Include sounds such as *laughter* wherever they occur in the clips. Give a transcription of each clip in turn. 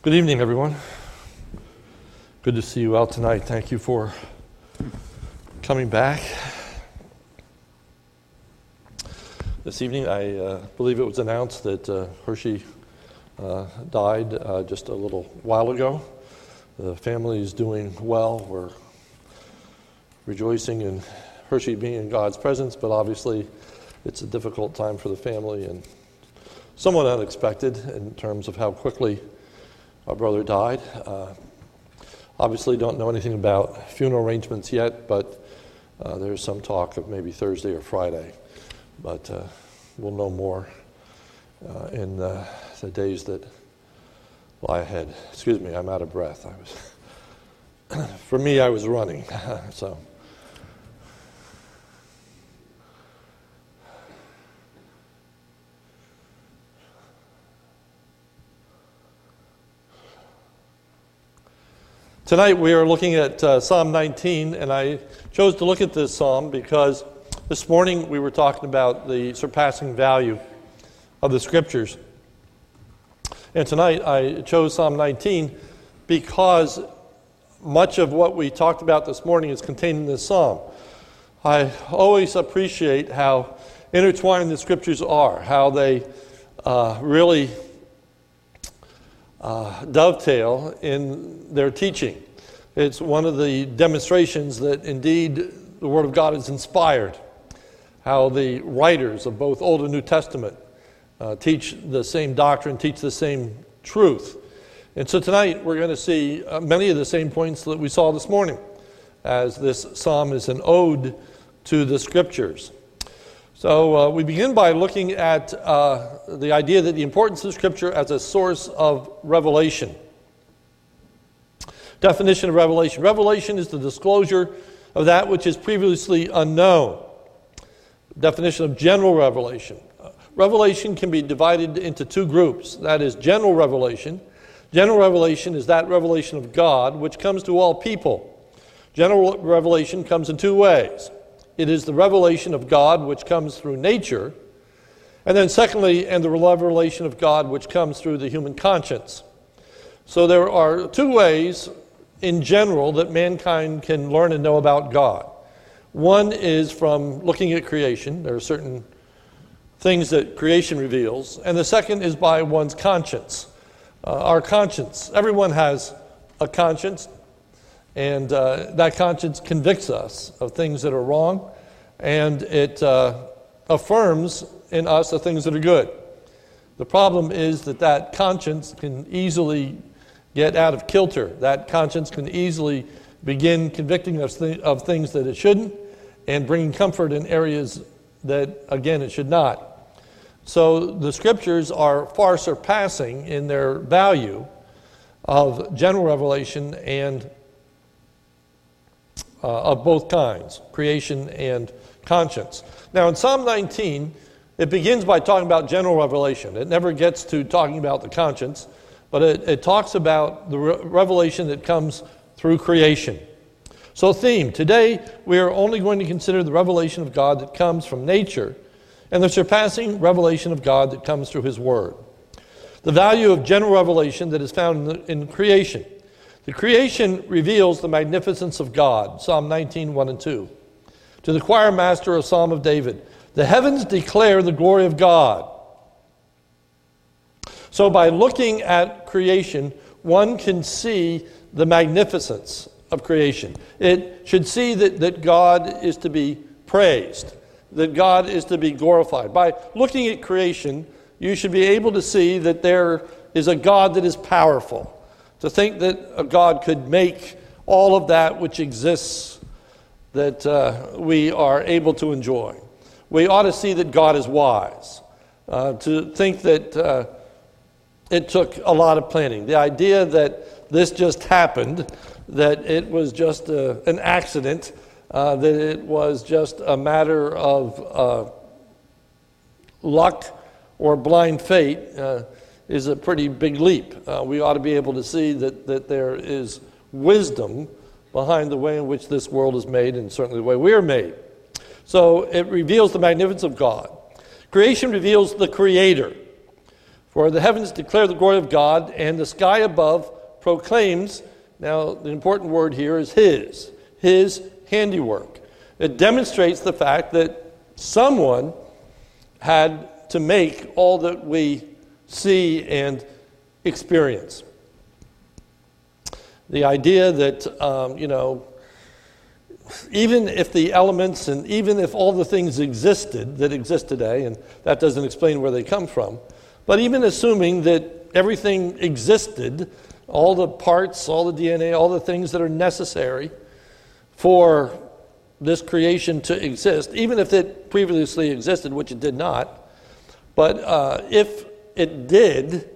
Good evening, everyone. Good to see you out tonight. Thank you for coming back. This evening, I uh, believe it was announced that uh, Hershey uh, died uh, just a little while ago. The family is doing well. We're rejoicing in Hershey being in God's presence, but obviously, it's a difficult time for the family and somewhat unexpected in terms of how quickly our brother died. Uh, obviously, don't know anything about funeral arrangements yet, but uh, there's some talk of maybe Thursday or Friday. But uh, we'll know more uh, in uh, the days that lie ahead. Excuse me, I'm out of breath. I was, *clears throat* for me, I was running, *laughs* so. Tonight we are looking at uh, Psalm 19, and I chose to look at this psalm because this morning we were talking about the surpassing value of the scriptures. And tonight I chose Psalm 19 because much of what we talked about this morning is contained in this psalm. I always appreciate how intertwined the scriptures are, how they uh, really uh, dovetail in their teaching. It's one of the demonstrations that indeed the Word of God is inspired. How the writers of both Old and New Testament uh, teach the same doctrine, teach the same truth. And so tonight we're going to see uh, many of the same points that we saw this morning, as this psalm is an ode to the scriptures. So uh, we begin by looking at uh, the idea that the importance of Scripture as a source of revelation. Definition of revelation revelation is the disclosure of that which is previously unknown. Definition of general revelation revelation can be divided into two groups that is, general revelation. General revelation is that revelation of God which comes to all people. General revelation comes in two ways it is the revelation of God which comes through nature. And then, secondly, and the revelation of God which comes through the human conscience. So, there are two ways in general that mankind can learn and know about God. One is from looking at creation, there are certain things that creation reveals. And the second is by one's conscience. Uh, our conscience, everyone has a conscience, and uh, that conscience convicts us of things that are wrong, and it uh, affirms in us the things that are good. The problem is that that conscience can easily get out of kilter. That conscience can easily begin convicting us of things that it shouldn't and bringing comfort in areas that, again, it should not. So the scriptures are far surpassing in their value of general revelation and uh, of both kinds, creation and conscience. Now, in Psalm 19, it begins by talking about general revelation. It never gets to talking about the conscience, but it, it talks about the re- revelation that comes through creation. So, theme today we are only going to consider the revelation of God that comes from nature and the surpassing revelation of God that comes through His Word. The value of general revelation that is found in, the, in creation. The creation reveals the magnificence of God, Psalm 19, 1 and 2. To the choir master of Psalm of David, the heavens declare the glory of God. So, by looking at creation, one can see the magnificence of creation. It should see that, that God is to be praised, that God is to be glorified. By looking at creation, you should be able to see that there is a God that is powerful to think that God could make all of that which exists that uh, we are able to enjoy. We ought to see that God is wise. Uh, to think that uh, it took a lot of planning. The idea that this just happened, that it was just a, an accident, uh, that it was just a matter of uh, luck or blind fate uh, is a pretty big leap. Uh, we ought to be able to see that, that there is wisdom behind the way in which this world is made and certainly the way we are made. So it reveals the magnificence of God. Creation reveals the Creator. For the heavens declare the glory of God, and the sky above proclaims. Now, the important word here is His, His handiwork. It demonstrates the fact that someone had to make all that we see and experience. The idea that, um, you know, even if the elements and even if all the things existed that exist today, and that doesn't explain where they come from, but even assuming that everything existed, all the parts, all the DNA, all the things that are necessary for this creation to exist, even if it previously existed, which it did not, but uh, if it did,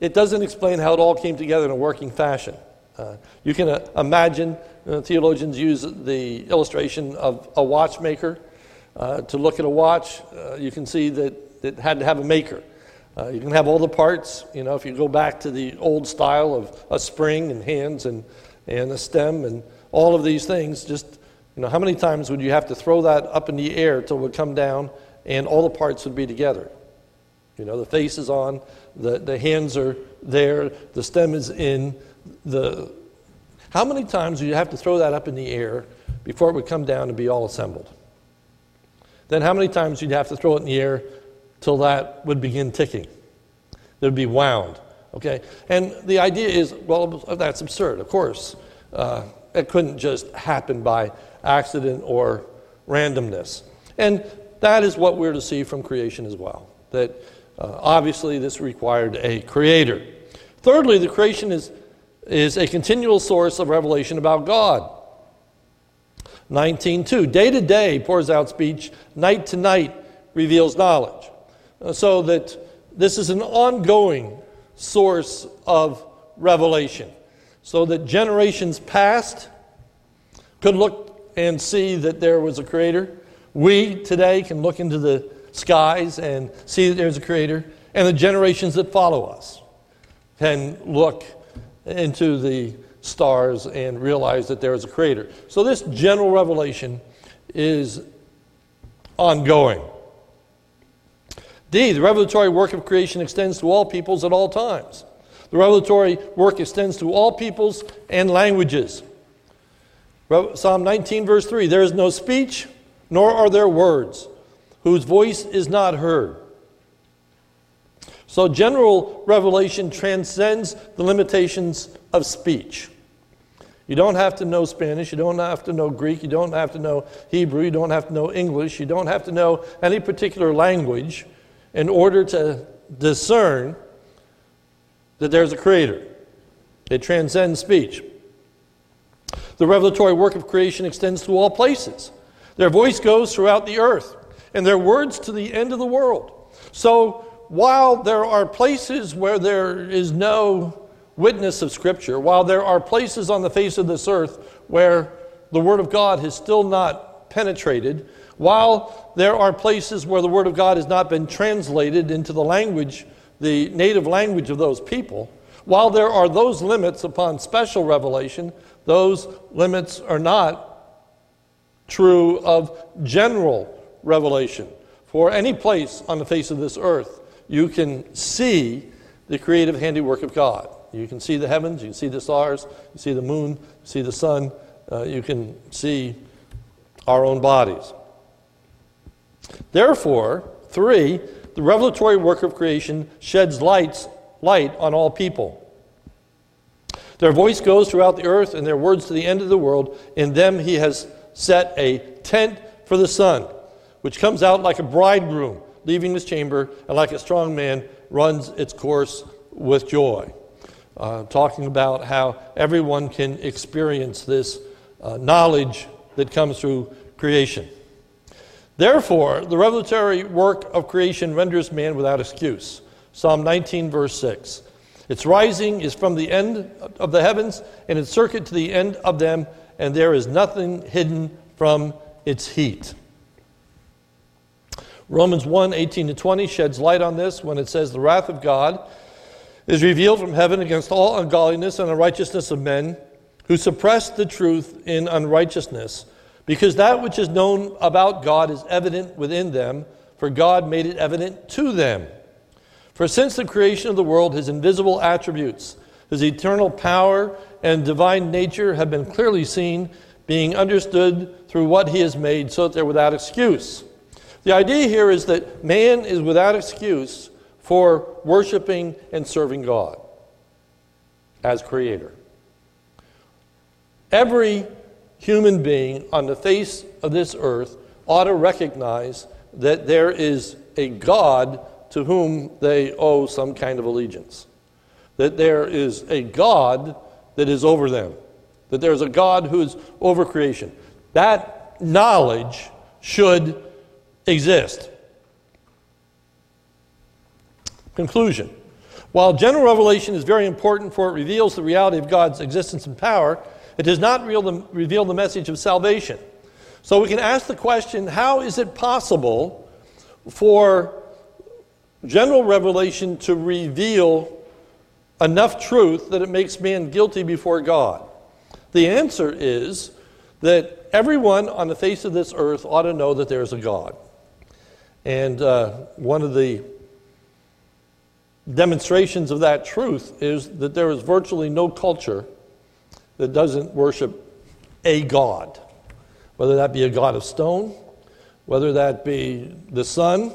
it doesn't explain how it all came together in a working fashion. Uh, you can uh, imagine, uh, theologians use the illustration of a watchmaker. Uh, to look at a watch, uh, you can see that it had to have a maker. Uh, you can have all the parts. You know, if you go back to the old style of a spring and hands and, and a stem and all of these things, just, you know, how many times would you have to throw that up in the air till it would come down and all the parts would be together? You know, the face is on, the, the hands are there, the stem is in. The, how many times would you have to throw that up in the air before it would come down and be all assembled? Then how many times you'd have to throw it in the air till that would begin ticking? It would be wound. Okay? And the idea is, well, that's absurd, of course. Uh, it couldn't just happen by accident or randomness. And that is what we're to see from creation as well. That uh, obviously, this required a creator. Thirdly, the creation is, is a continual source of revelation about God. 19.2 Day to day pours out speech, night to night reveals knowledge. Uh, so that this is an ongoing source of revelation. So that generations past could look and see that there was a creator. We today can look into the skies and see that there's a creator, and the generations that follow us can look into the stars and realize that there is a creator. So, this general revelation is ongoing. D, the revelatory work of creation extends to all peoples at all times. The revelatory work extends to all peoples and languages. Psalm 19, verse 3 There is no speech, nor are there words whose voice is not heard. So, general revelation transcends the limitations of speech. You don't have to know Spanish, you don't have to know Greek, you don't have to know Hebrew, you don't have to know English, you don't have to know any particular language in order to discern that there's a creator. It transcends speech. The revelatory work of creation extends to all places. Their voice goes throughout the earth and their words to the end of the world. So while there are places where there is no witness of Scripture, while there are places on the face of this earth where the Word of God has still not penetrated, while there are places where the Word of God has not been translated into the language, the native language of those people, while there are those limits upon special revelation, those limits are not true of general revelation. For any place on the face of this earth, you can see the creative handiwork of God. You can see the heavens, you can see the stars, you see the moon, you see the sun, uh, you can see our own bodies. Therefore, three, the revelatory work of creation sheds lights, light on all people. Their voice goes throughout the earth, and their words to the end of the world. In them he has set a tent for the sun which comes out like a bridegroom leaving his chamber, and like a strong man runs its course with joy. Uh, talking about how everyone can experience this uh, knowledge that comes through creation. Therefore, the revelatory work of creation renders man without excuse. Psalm 19, verse 6. Its rising is from the end of the heavens, and its circuit to the end of them, and there is nothing hidden from its heat. Romans 1 18 to 20 sheds light on this when it says, The wrath of God is revealed from heaven against all ungodliness and unrighteousness of men who suppress the truth in unrighteousness, because that which is known about God is evident within them, for God made it evident to them. For since the creation of the world, his invisible attributes, his eternal power and divine nature have been clearly seen, being understood through what he has made, so that they're without excuse. The idea here is that man is without excuse for worshiping and serving God as creator. Every human being on the face of this earth ought to recognize that there is a God to whom they owe some kind of allegiance, that there is a God that is over them, that there's a God who is over creation. That knowledge should exist. Conclusion. While general revelation is very important for it reveals the reality of God's existence and power, it does not reveal the message of salvation. So we can ask the question how is it possible for general revelation to reveal enough truth that it makes man guilty before God? The answer is that everyone on the face of this earth ought to know that there's a God. And uh, one of the demonstrations of that truth is that there is virtually no culture that doesn't worship a God, whether that be a God of stone, whether that be the sun,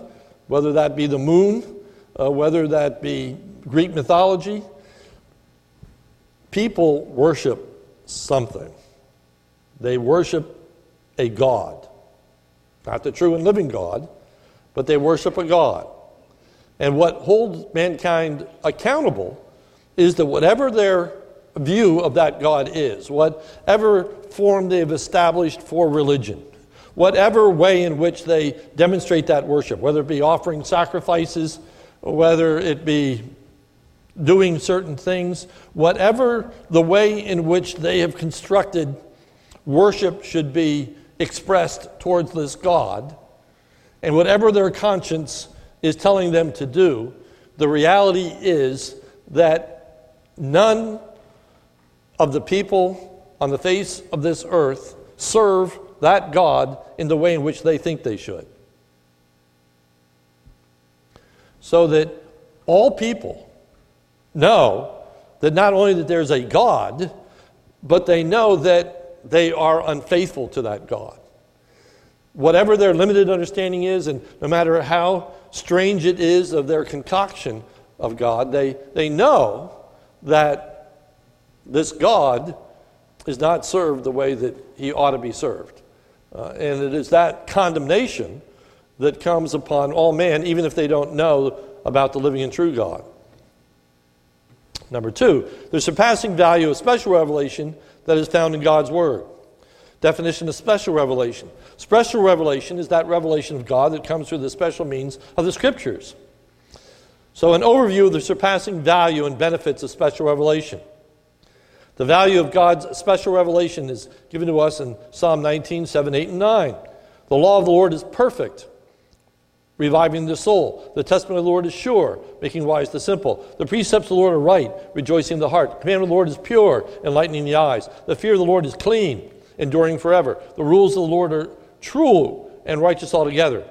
whether that be the moon, uh, whether that be Greek mythology. People worship something. They worship a God. Not the true and living God, but they worship a God. And what holds mankind accountable is that whatever their view of that God is, whatever form they've established for religion, whatever way in which they demonstrate that worship, whether it be offering sacrifices, whether it be doing certain things, whatever the way in which they have constructed worship should be expressed towards this God, and whatever their conscience is telling them to do, the reality is that none of the people on the face of this earth serve that God in the way in which they think they should. So that all people know that not only that there's a God, but they know that they are unfaithful to that God. Whatever their limited understanding is, and no matter how strange it is of their concoction of God, they, they know that this God is not served the way that he ought to be served. Uh, and it is that condemnation that comes upon all men, even if they don't know about the living and true God. Number two, the surpassing value of special revelation that is found in God's Word. Definition of special revelation. Special revelation is that revelation of God that comes through the special means of the Scriptures. So, an overview of the surpassing value and benefits of special revelation. The value of God's special revelation is given to us in Psalm 19, 7, 8, and 9. The law of the Lord is perfect, reviving the soul. The testimony of the Lord is sure, making wise the simple. The precepts of the Lord are right, rejoicing the heart. The command of the Lord is pure, enlightening the eyes. The fear of the Lord is clean, enduring forever. The rules of the Lord are true and righteous altogether.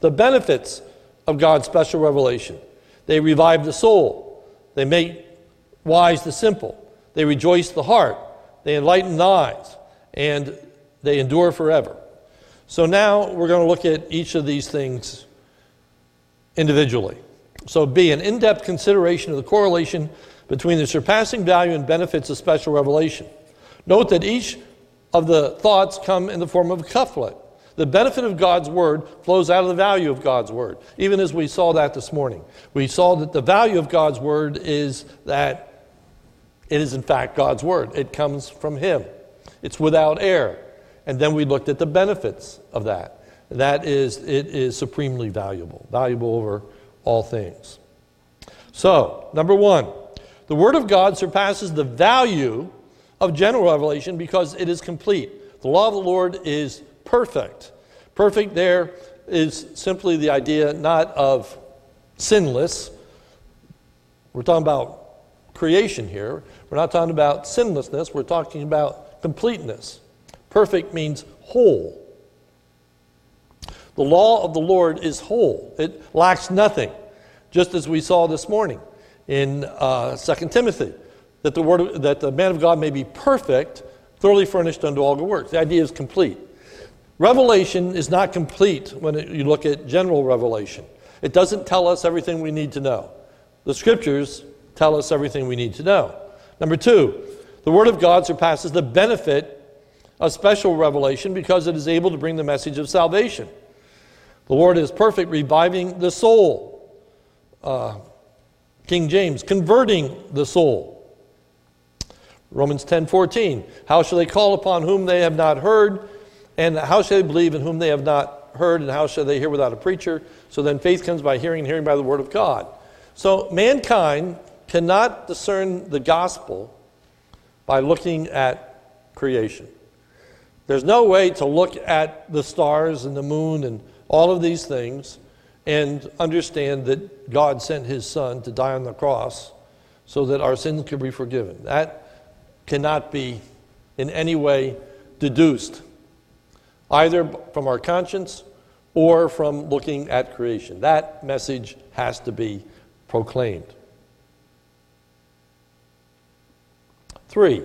The benefits of God's special revelation they revive the soul, they make wise the simple, they rejoice the heart, they enlighten the eyes, and they endure forever. So now we're going to look at each of these things individually. So, B, an in depth consideration of the correlation between the surpassing value and benefits of special revelation. Note that each of the thoughts come in the form of a couplet. The benefit of God's word flows out of the value of God's word, even as we saw that this morning. We saw that the value of God's word is that it is, in fact, God's word. It comes from Him, it's without error. And then we looked at the benefits of that. That is, it is supremely valuable, valuable over all things. So, number one, the Word of God surpasses the value of general revelation because it is complete. The law of the Lord is perfect. Perfect there is simply the idea not of sinless. We're talking about creation here. We're not talking about sinlessness, we're talking about completeness. Perfect means whole. The law of the Lord is whole, it lacks nothing, just as we saw this morning in uh, 2 Timothy, that the, word, that the man of God may be perfect, thoroughly furnished unto all good works. The idea is complete. Revelation is not complete when it, you look at general revelation. It doesn't tell us everything we need to know. The scriptures tell us everything we need to know. Number two, the Word of God surpasses the benefit of special revelation because it is able to bring the message of salvation. The Lord is perfect, reviving the soul. Uh, King James, converting the soul. Romans 10 14. How shall they call upon whom they have not heard? And how shall they believe in whom they have not heard? And how shall they hear without a preacher? So then faith comes by hearing, and hearing by the word of God. So mankind cannot discern the gospel by looking at creation. There's no way to look at the stars and the moon and all of these things and understand that God sent his son to die on the cross so that our sins could be forgiven. That cannot be in any way deduced, either from our conscience or from looking at creation. That message has to be proclaimed. Three,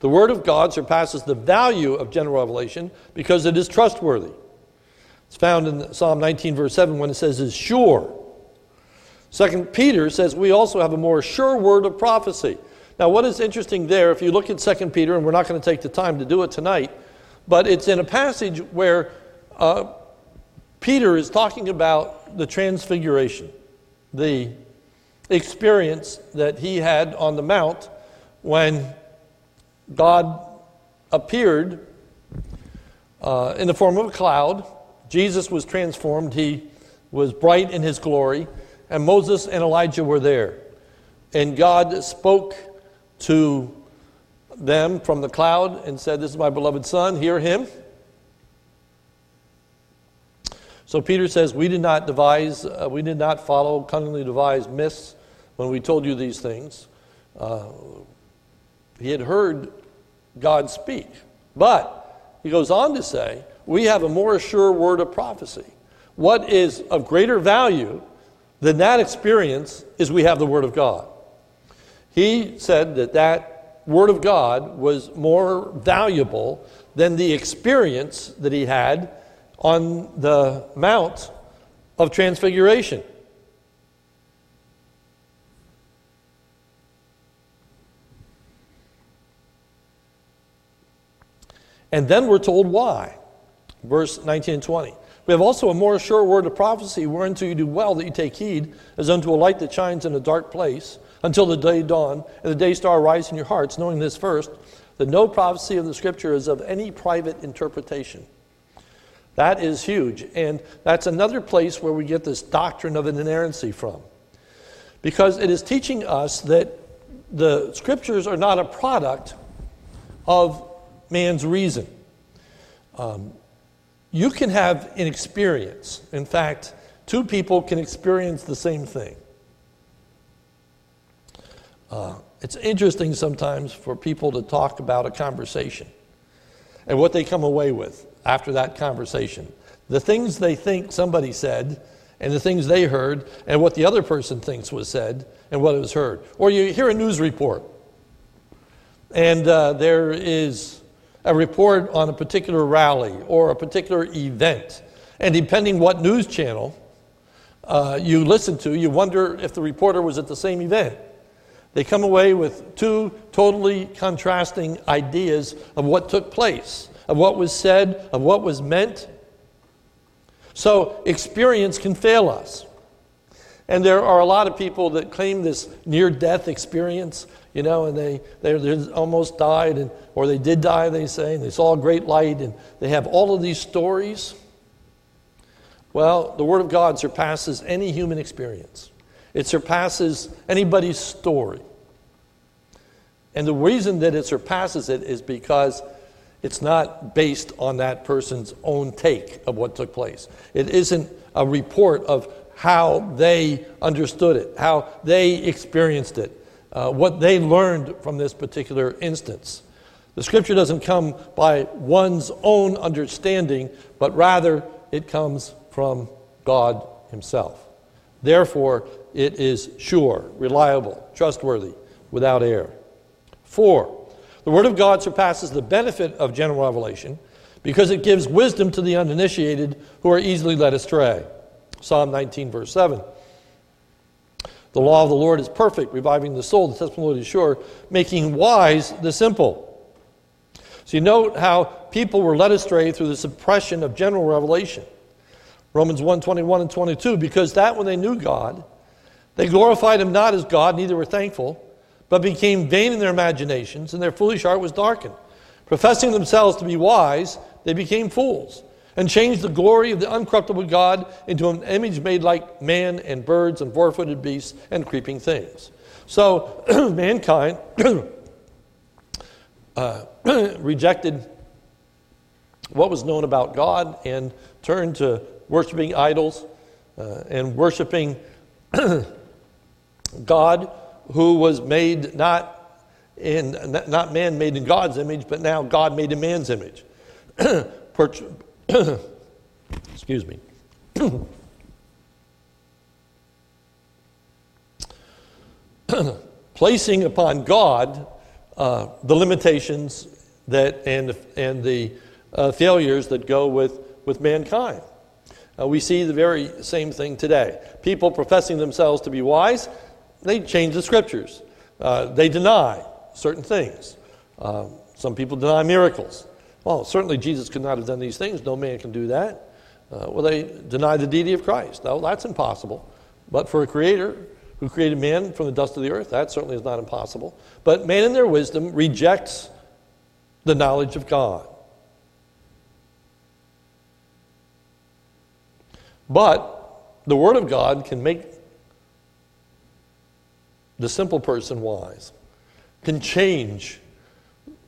the Word of God surpasses the value of general revelation because it is trustworthy. It's found in Psalm 19, verse 7, when it says, is sure. Second Peter says, we also have a more sure word of prophecy. Now, what is interesting there, if you look at 2 Peter, and we're not going to take the time to do it tonight, but it's in a passage where uh, Peter is talking about the transfiguration, the experience that he had on the Mount when God appeared uh, in the form of a cloud. Jesus was transformed, he was bright in his glory, and Moses and Elijah were there. And God spoke to them from the cloud and said, This is my beloved Son, hear him. So Peter says, We did not devise, uh, we did not follow cunningly devised myths when we told you these things. Uh, he had heard God speak. But he goes on to say, We have a more sure word of prophecy. What is of greater value than that experience is we have the Word of God. He said that that Word of God was more valuable than the experience that he had on the Mount of Transfiguration. And then we're told why. Verse 19 and 20. We have also a more sure word of prophecy, whereunto you do well that you take heed, as unto a light that shines in a dark place, until the day dawn and the day star rise in your hearts, knowing this first, that no prophecy of the Scripture is of any private interpretation. That is huge. And that's another place where we get this doctrine of an inerrancy from. Because it is teaching us that the Scriptures are not a product of man's reason. Um, you can have an experience. In fact, two people can experience the same thing. Uh, it's interesting sometimes for people to talk about a conversation and what they come away with after that conversation. The things they think somebody said, and the things they heard, and what the other person thinks was said, and what it was heard. Or you hear a news report, and uh, there is a report on a particular rally or a particular event. And depending what news channel uh, you listen to, you wonder if the reporter was at the same event. They come away with two totally contrasting ideas of what took place, of what was said, of what was meant. So, experience can fail us. And there are a lot of people that claim this near death experience, you know, and they, they, almost died, and, or they did die, they say, and they saw a great light, and they have all of these stories. Well, the Word of God surpasses any human experience. It surpasses anybody's story. And the reason that it surpasses it is because it's not based on that person's own take of what took place. It isn't a report of how they understood it, how they experienced it, uh, what they learned from this particular instance. The scripture doesn't come by one's own understanding, but rather it comes from God Himself. Therefore, it is sure, reliable, trustworthy, without error. Four, the Word of God surpasses the benefit of general revelation because it gives wisdom to the uninitiated who are easily led astray. Psalm 19, verse 7. The law of the Lord is perfect, reviving the soul. The testimony is sure, making wise the simple. So you note how people were led astray through the suppression of general revelation. Romans 1 21 and 22, because that when they knew God, they glorified him not as God, neither were thankful, but became vain in their imaginations, and their foolish heart was darkened. Professing themselves to be wise, they became fools, and changed the glory of the uncorruptible God into an image made like man and birds and four footed beasts and creeping things. So *clears throat* mankind *clears throat* uh, *clears throat* rejected what was known about God and turned to worshiping idols uh, and worshiping God who was made not in not man made in God's image, but now God made in man's image. *clears throat* *clears throat* Excuse me. *clears throat* Placing upon God uh, the limitations that and and the uh, failures that go with with mankind. Uh, we see the very same thing today. People professing themselves to be wise, they change the scriptures. Uh, they deny certain things. Uh, some people deny miracles. Well, certainly Jesus could not have done these things. No man can do that. Uh, well, they deny the deity of Christ. No, that's impossible. But for a creator who created man from the dust of the earth, that certainly is not impossible. But man, in their wisdom, rejects the knowledge of God. But the Word of God can make the simple person wise, can change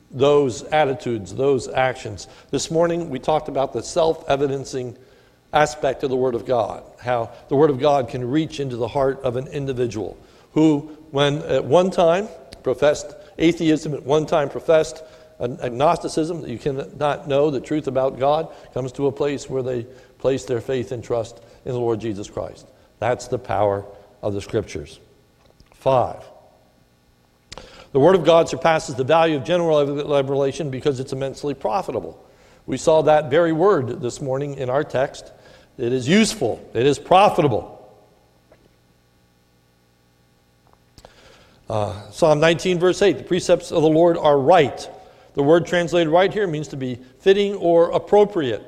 those attitudes, those actions. This morning we talked about the self evidencing aspect of the Word of God, how the Word of God can reach into the heart of an individual who, when at one time professed atheism, at one time professed agnosticism, that you cannot know the truth about God, comes to a place where they place their faith and trust in the Lord Jesus Christ. That's the power of the Scriptures. Five. The Word of God surpasses the value of general revelation because it's immensely profitable. We saw that very word this morning in our text. It is useful, it is profitable. Uh, Psalm 19, verse 8 the precepts of the Lord are right. The word translated right here means to be fitting or appropriate.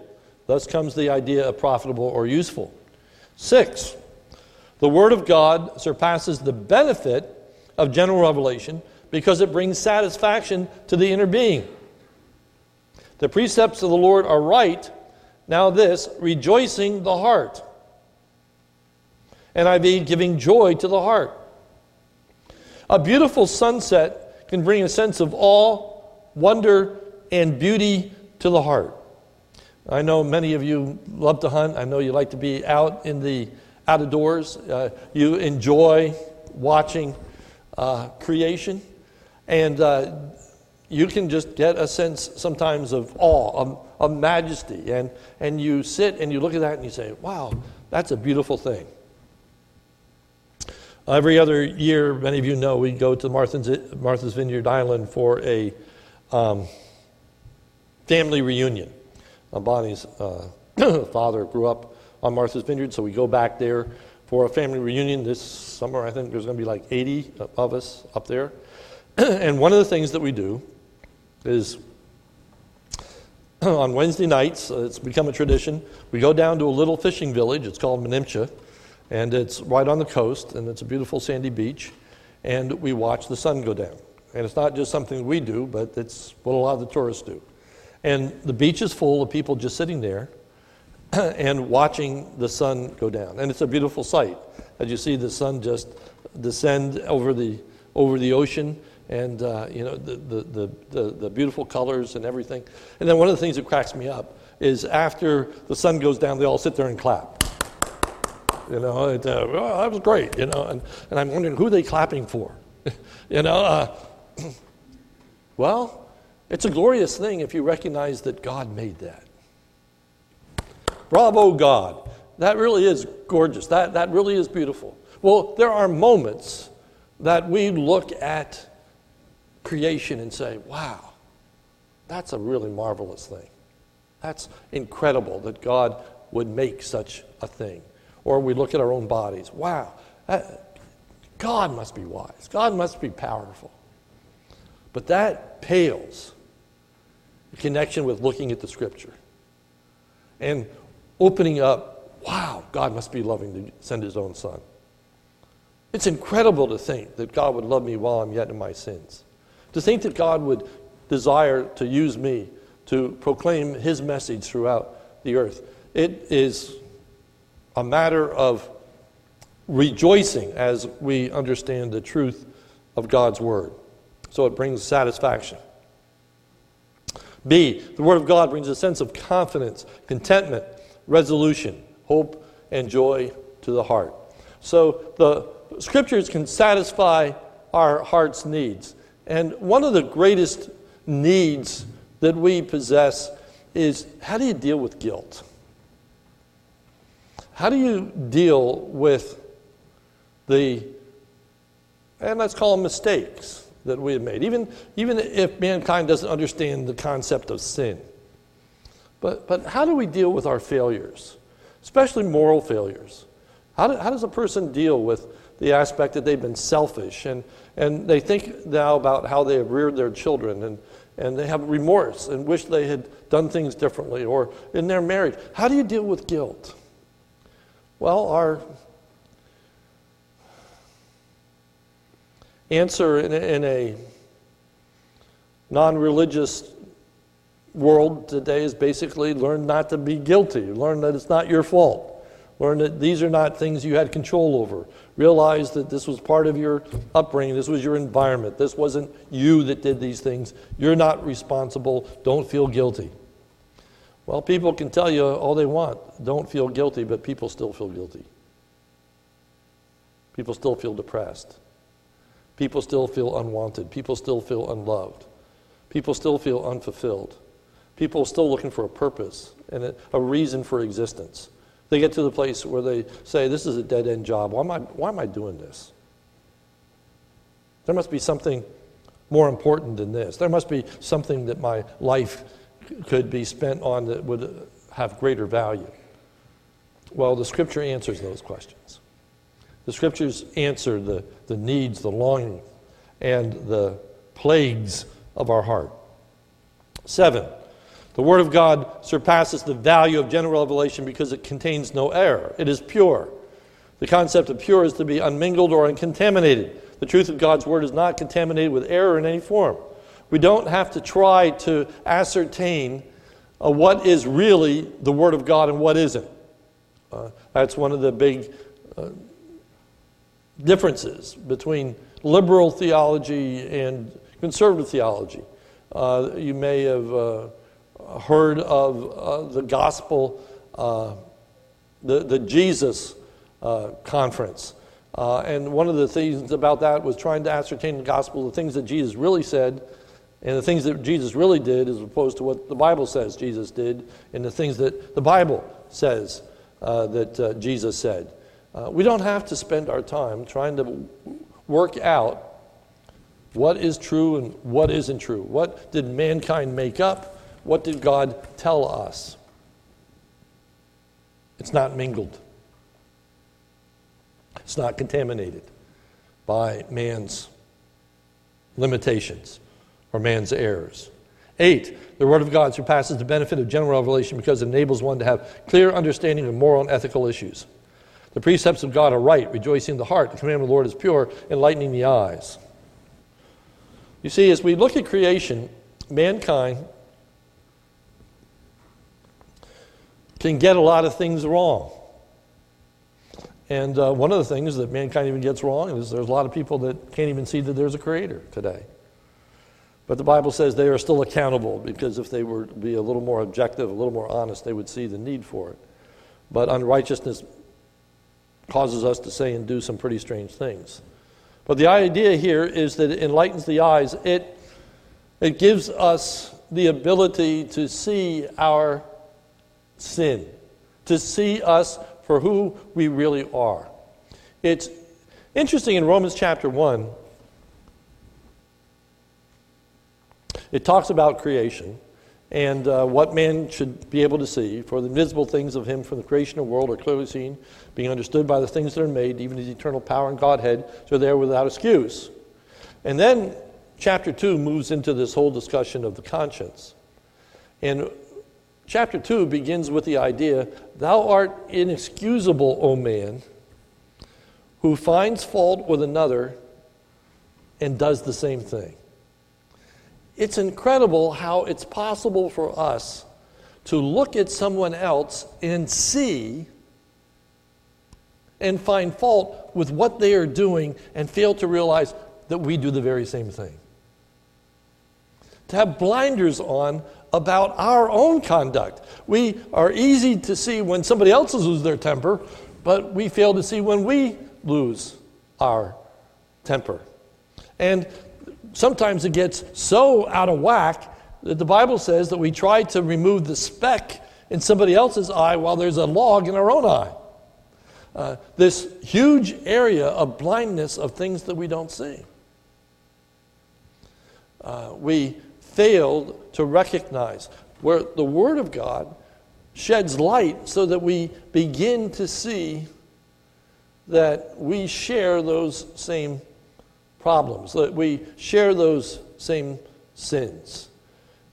Thus comes the idea of profitable or useful. Six, the Word of God surpasses the benefit of general revelation because it brings satisfaction to the inner being. The precepts of the Lord are right. Now, this, rejoicing the heart. NIV, giving joy to the heart. A beautiful sunset can bring a sense of awe, wonder, and beauty to the heart. I know many of you love to hunt. I know you like to be out in the out of doors. Uh, you enjoy watching uh, creation, and uh, you can just get a sense sometimes of awe, of, of majesty, and and you sit and you look at that and you say, "Wow, that's a beautiful thing." Every other year, many of you know, we go to Martha's, Martha's Vineyard Island for a um, family reunion. Bonnie's uh, *coughs* father grew up on Martha's Vineyard, so we go back there for a family reunion this summer. I think there's going to be like 80 of us up there. *clears throat* and one of the things that we do is *clears throat* on Wednesday nights, uh, it's become a tradition, we go down to a little fishing village. It's called Menemsha, and it's right on the coast, and it's a beautiful sandy beach, and we watch the sun go down. And it's not just something we do, but it's what a lot of the tourists do. And the beach is full of people just sitting there *clears throat* and watching the sun go down. And it's a beautiful sight as you see the sun just descend over the, over the ocean and uh, you know the, the, the, the, beautiful colors and everything. And then one of the things that cracks me up is after the sun goes down, they all sit there and clap. You know, it, uh, oh, that was great. You know, and, and I'm wondering who they clapping for. *laughs* you know, uh, *clears throat* well, it's a glorious thing if you recognize that God made that. Bravo, God. that really is gorgeous. That, that really is beautiful. Well, there are moments that we look at creation and say, wow, that's a really marvelous thing. That's incredible that God would make such a thing. Or we look at our own bodies. Wow, that, God must be wise. God must be powerful. But that pales in connection with looking at the scripture and opening up, wow, God must be loving to send his own son. It's incredible to think that God would love me while I'm yet in my sins. To think that God would desire to use me to proclaim his message throughout the earth. It is a matter of rejoicing as we understand the truth of God's word. So it brings satisfaction. B, the Word of God brings a sense of confidence, contentment, resolution, hope, and joy to the heart. So the Scriptures can satisfy our heart's needs. And one of the greatest needs that we possess is how do you deal with guilt? How do you deal with the, and let's call them mistakes, that we have made, even, even if mankind doesn't understand the concept of sin. But, but how do we deal with our failures, especially moral failures? How, do, how does a person deal with the aspect that they've been selfish and, and they think now about how they have reared their children and, and they have remorse and wish they had done things differently or in their marriage? How do you deal with guilt? Well, our answer in a, in a non religious world today is basically learn not to be guilty, learn that it's not your fault. Learn that these are not things you had control over. Realize that this was part of your upbringing, this was your environment. This wasn't you that did these things. You're not responsible. Don't feel guilty. Well, people can tell you all they want. Don't feel guilty, but people still feel guilty. People still feel depressed. People still feel unwanted. People still feel unloved. People still feel unfulfilled. People are still looking for a purpose and a, reason for existence. They get to the place where they say, This is a dead end job. Why am, I, why am I doing this? There must be something more important than this. There must be something that my life could be spent on that would have greater value. Well, the scripture answers those questions. The scriptures answer the, the needs, the longing, and the plagues of our heart. Seven, the Word of God surpasses the value of general revelation because it contains no error. It is pure. The concept of pure is to be unmingled or uncontaminated. The truth of God's Word is not contaminated with error in any form. We don't have to try to ascertain uh, what is really the Word of God and what isn't. Uh, that's one of the big uh, differences between liberal theology and conservative theology. Uh, you may have uh, heard of uh, the gospel, uh, the, the Jesus uh, conference. Uh, and one of the things about that was trying to ascertain the gospel, the things that Jesus really said, and the things that Jesus really did, as opposed to what the Bible says Jesus did, and the things that the Bible says that Jesus said. Uh, we don't have to spend our time trying to work out what is true and what isn't true. What did mankind make up? What did God tell us? It's not mingled, it's not contaminated by man's limitations or man's errors. Eight, the Word of God surpasses the benefit of general revelation because it enables one to have clear understanding of moral and ethical issues. The precepts of God are right, rejoicing the heart. The commandment of the Lord is pure, enlightening the eyes. You see, as we look at creation, mankind can get a lot of things wrong. And uh, one of the things that mankind even gets wrong is there's a lot of people that can't even see that there's a creator today. But the Bible says they are still accountable because if they were to be a little more objective, a little more honest, they would see the need for it. But unrighteousness causes us to say and do some pretty strange things. But the idea here is that it enlightens the eyes. It, it gives us the ability to see our sin, to see us for who we really are. It's interesting in Romans chapter 1, it talks about creation and uh, what man should be able to see. For the invisible things of him from the creation of the world are clearly seen, being understood by the things that are made, even his eternal power and Godhead, so they're without excuse. And then chapter 2 moves into this whole discussion of the conscience. And chapter 2 begins with the idea Thou art inexcusable, O man, who finds fault with another and does the same thing. It's incredible how it's possible for us to look at someone else and see and find fault with what they are doing and fail to realize that we do the very same thing. To have blinders on about our own conduct. We are easy to see when somebody else loses their temper, but we fail to see when we lose our temper. And sometimes it gets so out of whack that the Bible says that we try to remove the speck in somebody else's eye while there's a log in our own eye. Uh, this huge area of blindness of things that we don't see. Uh, we failed to recognize where the Word of God sheds light so that we begin to see that we share those same problems, that we share those same sins.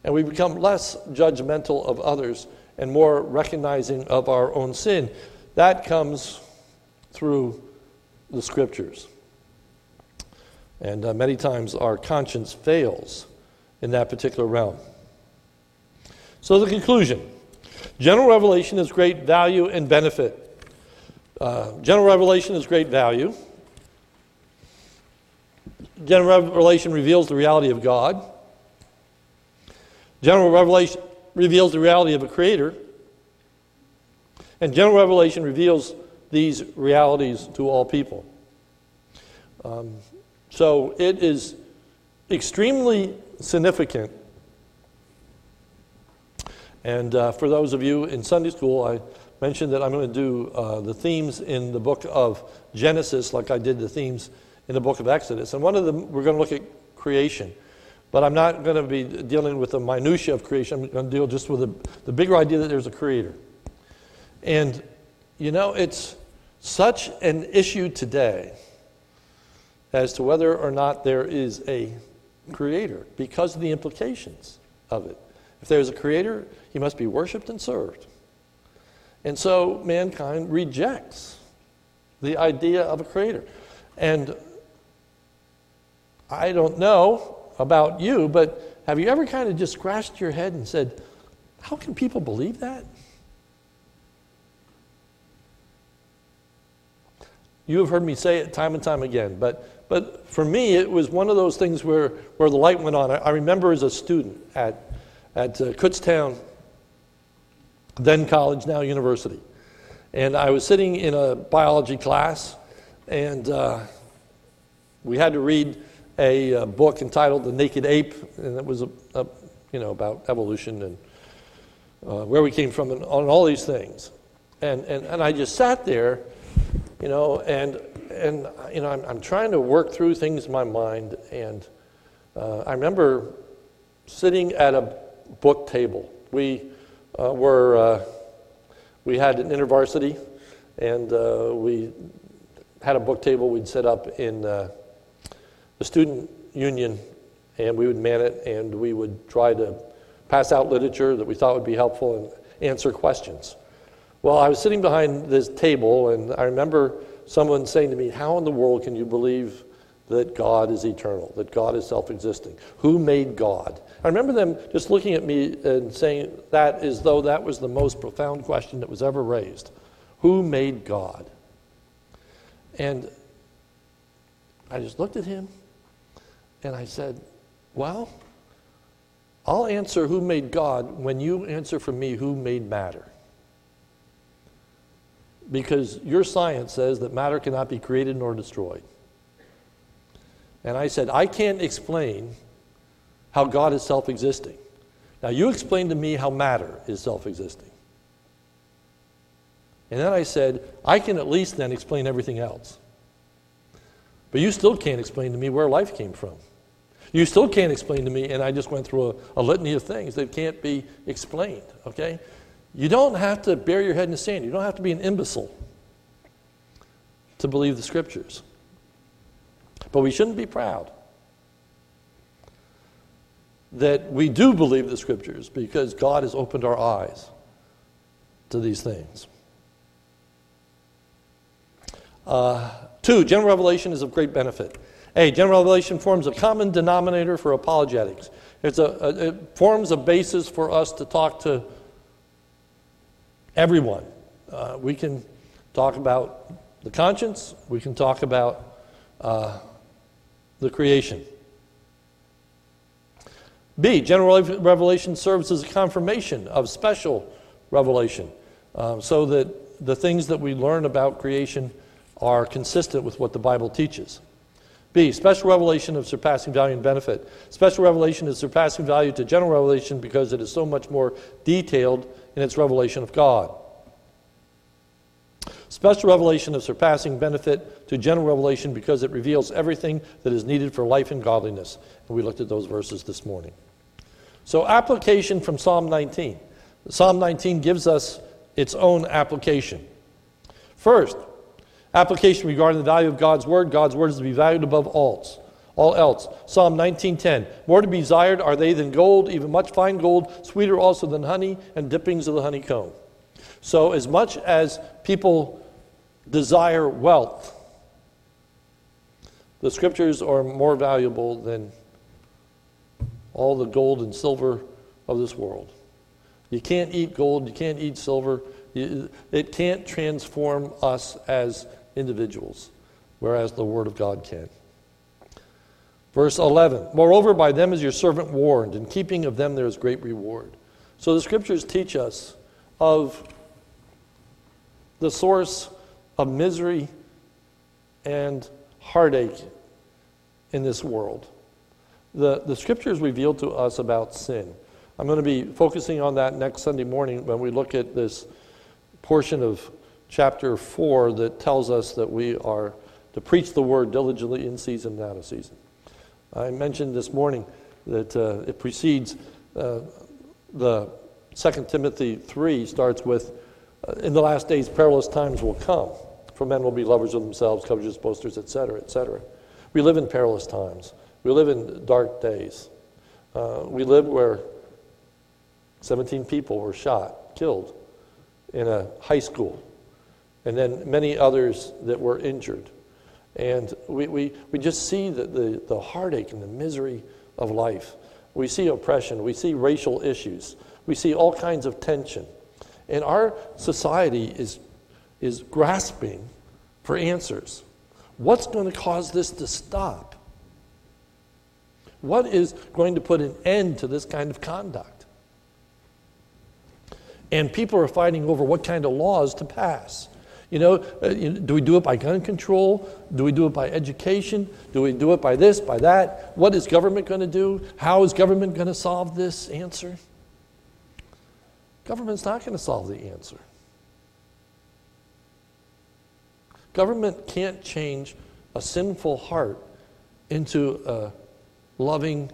And we become less judgmental of others and more recognizing of our own sin. That comes through the scriptures. And uh, many times our conscience fails in that particular realm. So, the conclusion general revelation is great value and benefit. Uh, general revelation is great value. General revelation reveals the reality of God. General revelation reveals the reality of a creator. And general revelation reveals these realities to all people. Um, so it is extremely significant. And uh, for those of you in Sunday school, I mentioned that I'm going to do uh, the themes in the book of Genesis, like I did the themes in the book of Exodus. And one of them, we're going to look at creation. But I'm not going to be dealing with the minutiae of creation. I'm going to deal just with the, the bigger idea that there's a creator. And, you know, it's such an issue today as to whether or not there is a creator because of the implications of it. If there's a creator, he must be worshiped and served. And so mankind rejects the idea of a creator. And I don't know about you, but have you ever kind of just scratched your head and said, How can people believe that? You have heard me say it time and time again, but, but for me, it was one of those things where, where the light went on. I, I remember as a student at, at uh, Kutztown, then college, now university. And I was sitting in a biology class, and uh, we had to read a, a, uh, book entitled The Naked Ape, and it was a, a you know about evolution and uh, where we came from and on all these things. And, and, and I just sat there, you know, and, and you know, I'm, I'm trying to work through things in my mind. And uh, I remember sitting at a book table. We uh, were, uh, we had an intervarsity, and uh, we had a book table we'd set up in the student union, and we would man it, and we would try to pass out literature that we thought would be helpful and answer questions. Well, I was sitting behind this table, and I remember someone saying to me, How in the world can you believe that God is eternal, that God is self existing? Who made God? I remember them just looking at me and saying that as though that was the most profound question that was ever raised. Who made God? And I just looked at him and I said, Well, I'll answer who made God when you answer for me who made matter. Because your science says that matter cannot be created nor destroyed. And I said, I can't explain how God is self existing. Now, you explain to me how matter is self existing. And then I said, I can at least then explain everything else. But you still can't explain to me where life came from. You still can't explain to me, and I just went through a, a litany of things that can't be explained, okay? You don't have to bury your head in the sand. You don't have to be an imbecile to believe the scriptures. But we shouldn't be proud that we do believe the scriptures because God has opened our eyes to these things. Uh, two, general revelation is of great benefit. A, general revelation forms a common denominator for apologetics. It's a, a, it forms a basis for us to talk to everyone. Uh, we can talk about the conscience, we can talk about uh, the creation. B, general revelation serves as a confirmation of special revelation um, so that the things that we learn about creation are consistent with what the Bible teaches. B, special revelation of surpassing value and benefit. Special revelation is surpassing value to general revelation because it is so much more detailed in its revelation of God. Special revelation of surpassing benefit to general revelation because it reveals everything that is needed for life and godliness. And we looked at those verses this morning. So, application from Psalm 19. Psalm 19 gives us its own application. First, Application regarding the value of God's word. God's word is to be valued above all, all else. Psalm 19:10. More to be desired are they than gold, even much fine gold, sweeter also than honey and dippings of the honeycomb. So as much as people desire wealth, the scriptures are more valuable than all the gold and silver of this world. You can't eat gold, you can't eat silver. It can't transform us as individuals, whereas the Word of God can. Verse 11 Moreover, by them is your servant warned, in keeping of them there is great reward. So the scriptures teach us of the source of misery and heartache in this world. The, the scriptures reveal to us about sin. I'm going to be focusing on that next Sunday morning when we look at this portion of chapter 4 that tells us that we are to preach the word diligently in season and out of season. I mentioned this morning that uh, it precedes uh, the 2 Timothy 3 starts with, uh, In the last days, perilous times will come, for men will be lovers of themselves, covetous, boasters, etc., etc. We live in perilous times. We live in dark days. Uh, we live where 17 people were shot, killed in a high school and then many others that were injured. And we, we, we just see the, the, the heartache and the misery of life. We see oppression, we see racial issues, we see all kinds of tension. And our society is, is grasping for answers. What's going to cause this to stop? What is going to put an end to this kind of conduct? And people are fighting over what kind of laws to pass. You know, uh, do we do it by gun control? Do we do it by education? Do we do it by this, by that? What is government going to do? How is government going to solve this answer? Government's not going to solve the answer. Government can't change a sinful heart into a loving,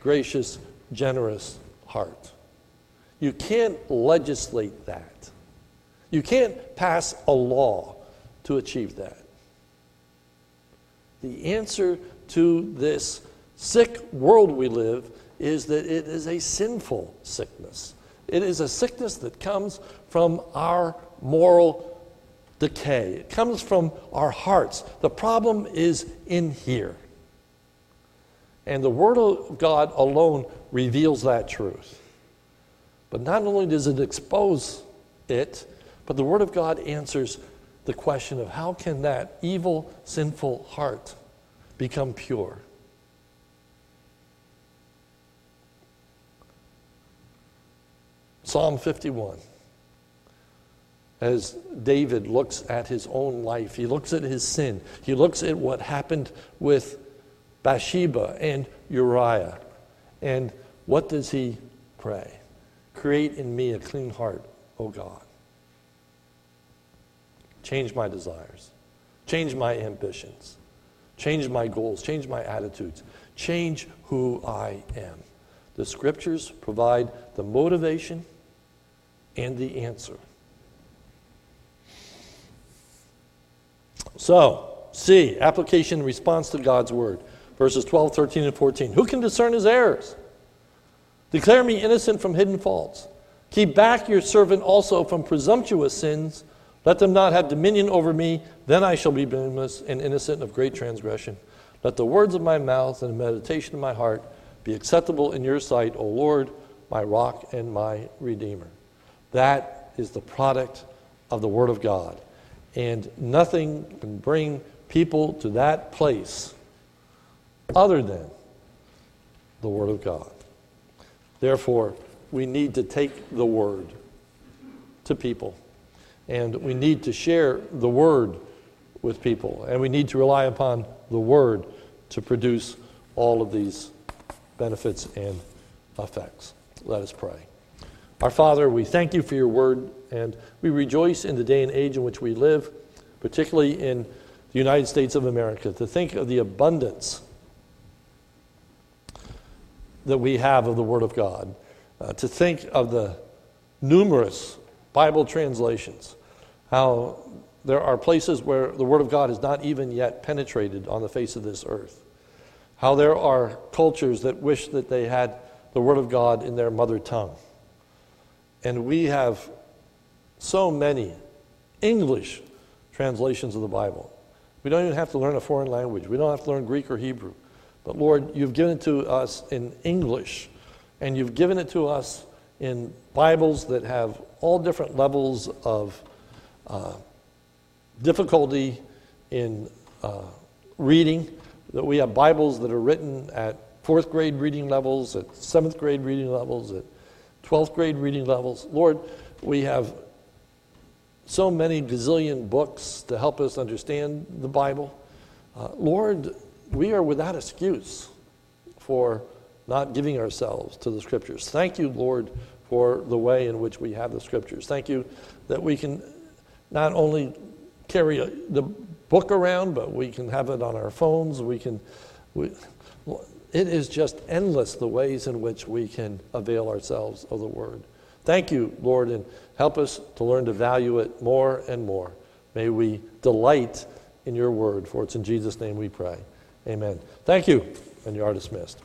gracious, generous heart. You can't legislate that. You can't pass a law to achieve that. The answer to this sick world we live is that it is a sinful sickness. It is a sickness that comes from our moral decay, it comes from our hearts. The problem is in here. And the Word of God alone reveals that truth. But not only does it expose it, but the Word of God answers the question of how can that evil, sinful heart become pure? Psalm 51. As David looks at his own life, he looks at his sin, he looks at what happened with Bathsheba and Uriah. And what does he pray? Create in me a clean heart, O God. Change my desires, change my ambitions, change my goals, change my attitudes, change who I am. The scriptures provide the motivation and the answer. So, C, application response to God's word. Verses 12, 13, and 14. Who can discern his errors? Declare me innocent from hidden faults. Keep back your servant also from presumptuous sins. Let them not have dominion over me. Then I shall be blameless and innocent of great transgression. Let the words of my mouth and the meditation of my heart be acceptable in your sight, O Lord, my rock and my redeemer. That is the product of the Word of God. And nothing can bring people to that place other than the Word of God. Therefore, we need to take the Word to people. And we need to share the Word with people. And we need to rely upon the Word to produce all of these benefits and effects. Let us pray. Our Father, we thank you for your Word, and we rejoice in the day and age in which we live, particularly in the United States of America, to think of the abundance that we have of the Word of God, uh, to think of the numerous Bible translations, how there are places where the Word of God has not even yet penetrated on the face of this earth, how there are cultures that wish that they had the Word of God in their mother tongue. And we have so many English translations of the Bible. We don't even have to learn a foreign language. We don't have to learn Greek or Hebrew. But Lord, you've given it to us in English, and you've given it to us in Bibles that have all different levels of uh, difficulty in uh, reading. That we have Bibles that are written at fourth grade reading levels, at seventh grade reading levels, at 12th grade reading levels. Lord, we have so many gazillion books to help us understand the Bible. Uh, Lord, we are without excuse for not giving ourselves to the scriptures. Thank you, Lord, for the way in which we have the scriptures. Thank you that we can not only carry a, the book around, but we can have it on our phones. We can, we, it is just endless the ways in which we can avail ourselves of the word. Thank you, Lord, and help us to learn to value it more and more. May we delight in your word, for it's in Jesus' name we pray. Amen. Thank you, and you are dismissed.